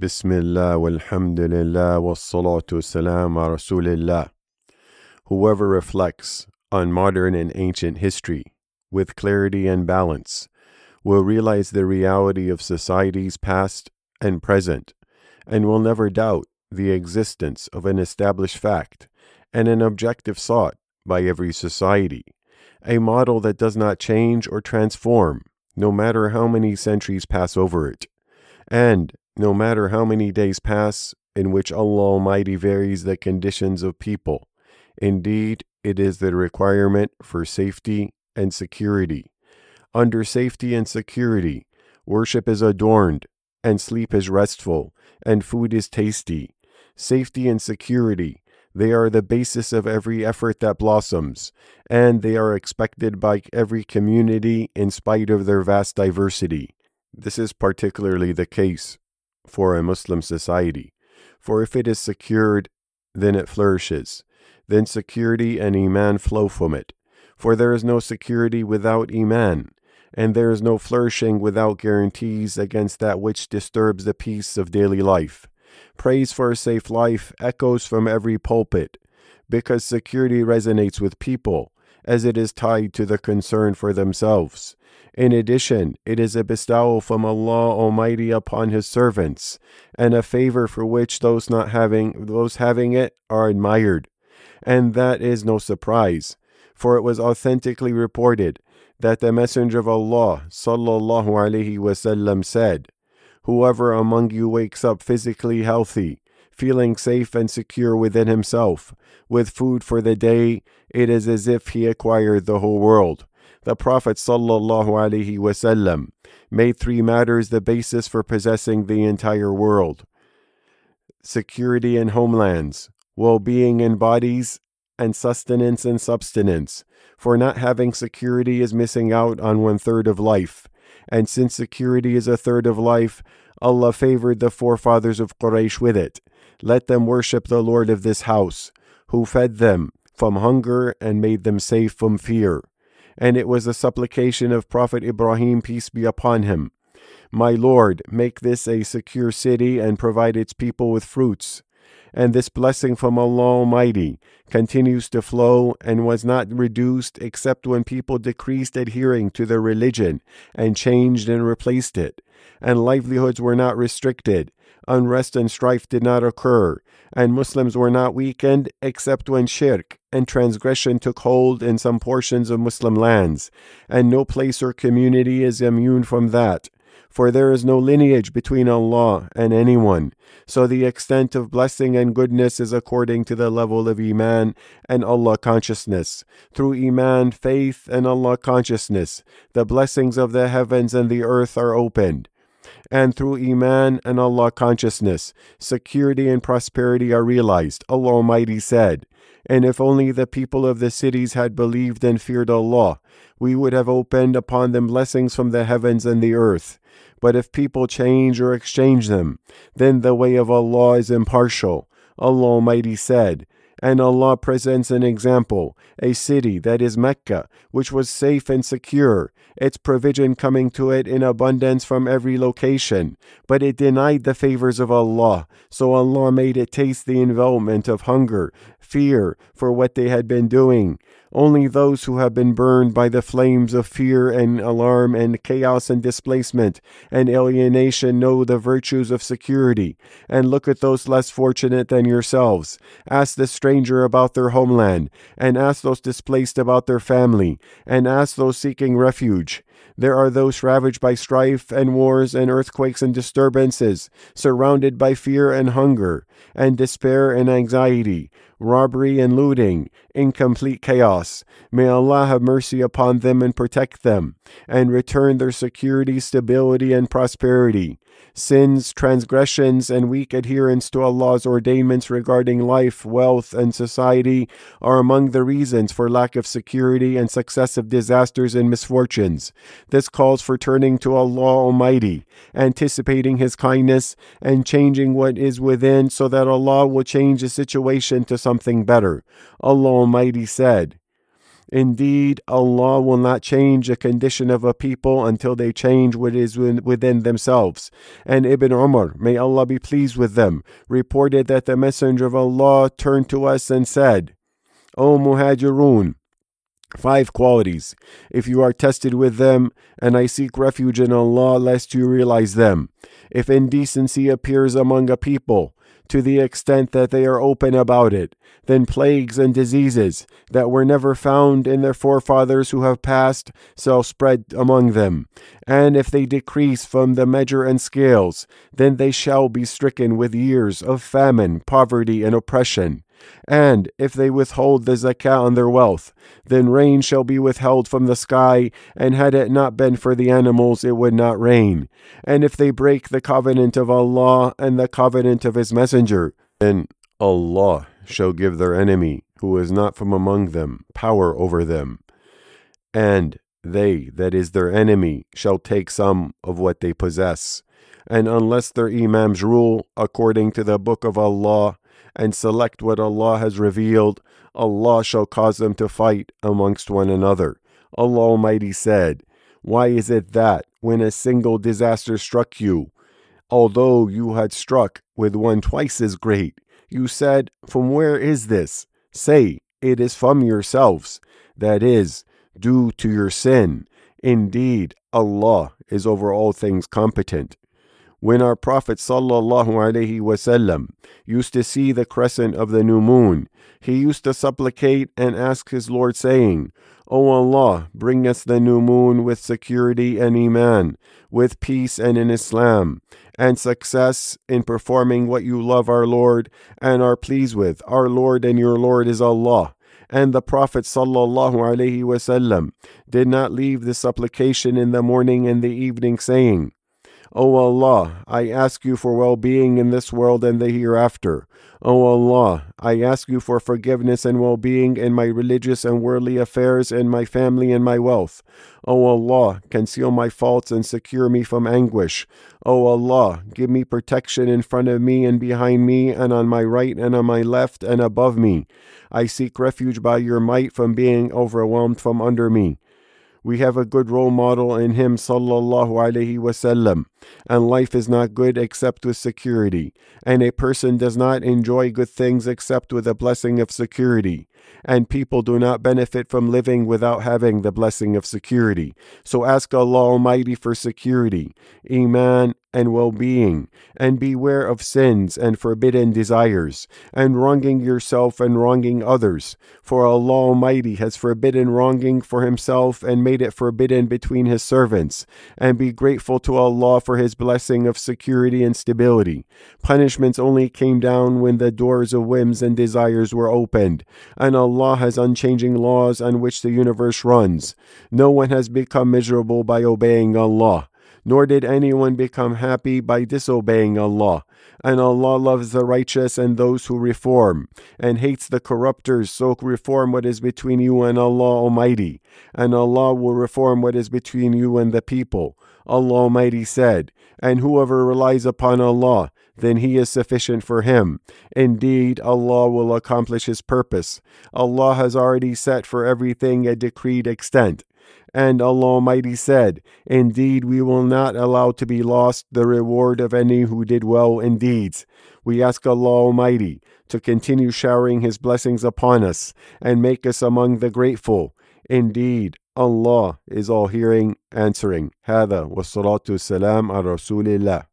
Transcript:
بسم الله والحمد لله والصلاة والسلام على رسول الله. Whoever reflects on modern and ancient history with clarity and balance will realize the reality of societies past and present and will never doubt the existence of an established fact and an objective sought by every society, a model that does not change or transform no matter how many centuries pass over it, and no matter how many days pass in which Allah Almighty varies the conditions of people. Indeed, it is the requirement for safety and security. Under safety and security, worship is adorned, and sleep is restful, and food is tasty. Safety and security, they are the basis of every effort that blossoms, and they are expected by every community in spite of their vast diversity. This is particularly the case for a Muslim society. For if it is secured, then it flourishes. Then security and Iman flow from it. For there is no security without Iman, and there is no flourishing without guarantees against that which disturbs the peace of daily life. Praise for a safe life echoes from every pulpit, because security resonates with people, as it is tied to the concern for themselves. In addition, it is a bestowal from Allah Almighty upon His servants, and a favor for which those not having those having it are admired. And that is no surprise, for it was authentically reported that the Messenger of Allah sallallahu alaihi wasallam said, Whoever among you wakes up physically healthy, feeling safe and secure within himself, with food for the day, it is as if he acquired the whole world. The Prophet ﷺ made three matters the basis for possessing the entire world security in homelands, well being in bodies, and sustenance and substance. For not having security is missing out on one third of life. And since security is a third of life, Allah favored the forefathers of Quraysh with it. Let them worship the Lord of this house, who fed them from hunger and made them safe from fear and it was a supplication of Prophet Ibrahim, peace be upon him. My Lord, make this a secure city and provide its people with fruits. And this blessing from Allah Almighty continues to flow and was not reduced except when people decreased adhering to their religion and changed and replaced it. And livelihoods were not restricted, unrest and strife did not occur, and Muslims were not weakened except when shirk and transgression took hold in some portions of Muslim lands, and no place or community is immune from that. For there is no lineage between Allah and anyone. So the extent of blessing and goodness is according to the level of Iman and Allah consciousness. Through Iman, faith, and Allah consciousness, the blessings of the heavens and the earth are opened and through Iman and Allah consciousness, security and prosperity are realized. Allah Almighty said, And if only the people of the cities had believed and feared Allah, we would have opened upon them blessings from the heavens and the earth. But if people change or exchange them, then the way of Allah is impartial. Allah Almighty said, and Allah presents an example, a city that is Mecca, which was safe and secure, its provision coming to it in abundance from every location. But it denied the favors of Allah, so Allah made it taste the envelopment of hunger, fear for what they had been doing. Only those who have been burned by the flames of fear and alarm and chaos and displacement and alienation know the virtues of security. And look at those less fortunate than yourselves. Ask the stranger about their homeland, and ask those displaced about their family, and ask those seeking refuge. There are those ravaged by strife and wars and earthquakes and disturbances, surrounded by fear and hunger, and despair and anxiety, robbery and looting, in complete chaos. May Allah have mercy upon them and protect them, and return their security, stability, and prosperity. Sins, transgressions, and weak adherence to Allah's ordainments regarding life, wealth, and society are among the reasons for lack of security and successive disasters and misfortunes. This calls for turning to Allah Almighty, anticipating His kindness, and changing what is within so that Allah will change the situation to something better. Allah Almighty said, Indeed, Allah will not change the condition of a people until they change what is within themselves. And Ibn Umar, may Allah be pleased with them, reported that the Messenger of Allah turned to us and said, O Muhajirun, Five qualities. If you are tested with them, and I seek refuge in Allah lest you realize them. If indecency appears among a people, to the extent that they are open about it, then plagues and diseases that were never found in their forefathers who have passed shall spread among them. And if they decrease from the measure and scales, then they shall be stricken with years of famine, poverty, and oppression. And if they withhold the zakah on their wealth, then rain shall be withheld from the sky, and had it not been for the animals, it would not rain. And if they break the covenant of Allah and the covenant of His Messenger, then Allah shall give their enemy, who is not from among them, power over them. And they, that is their enemy, shall take some of what they possess. And unless their Imams rule according to the book of Allah, and select what Allah has revealed, Allah shall cause them to fight amongst one another. Allah Almighty said, Why is it that, when a single disaster struck you, although you had struck with one twice as great, you said, From where is this? Say, It is from yourselves, that is, due to your sin. Indeed, Allah is over all things competent. When our Prophet wasallam used to see the crescent of the new moon, he used to supplicate and ask his Lord, saying, O Allah, bring us the new moon with security and Iman, with peace and in Islam, and success in performing what you love, our Lord, and are pleased with. Our Lord and your Lord is Allah. And the Prophet wasallam did not leave the supplication in the morning and the evening, saying, O Allah, I ask you for well being in this world and the hereafter. O Allah, I ask you for forgiveness and well being in my religious and worldly affairs, in my family and my wealth. O Allah, conceal my faults and secure me from anguish. O Allah, give me protection in front of me and behind me, and on my right and on my left and above me. I seek refuge by your might from being overwhelmed from under me. We have a good role model in him, sallallahu alaihi wasallam. And life is not good except with security. And a person does not enjoy good things except with a blessing of security. And people do not benefit from living without having the blessing of security. So ask Allah Almighty for security, Iman, and well being, and beware of sins and forbidden desires, and wronging yourself and wronging others. For Allah Almighty has forbidden wronging for Himself and made it forbidden between His servants. And be grateful to Allah for His blessing of security and stability. Punishments only came down when the doors of whims and desires were opened, and Allah has unchanging laws on which the universe runs. No one has become miserable by obeying Allah nor did anyone become happy by disobeying Allah. And Allah loves the righteous and those who reform, and hates the corrupters, so reform what is between you and Allah Almighty, and Allah will reform what is between you and the people. Allah Almighty said, And whoever relies upon Allah, then He is sufficient for him. Indeed, Allah will accomplish His purpose. Allah has already set for everything a decreed extent. And Allah Almighty said, Indeed, we will not allow to be lost the reward of any who did well in deeds. We ask Allah Almighty to continue showering His blessings upon us and make us among the grateful. Indeed, Allah is all hearing, answering. هذا والصلاة والسلام على رسول الله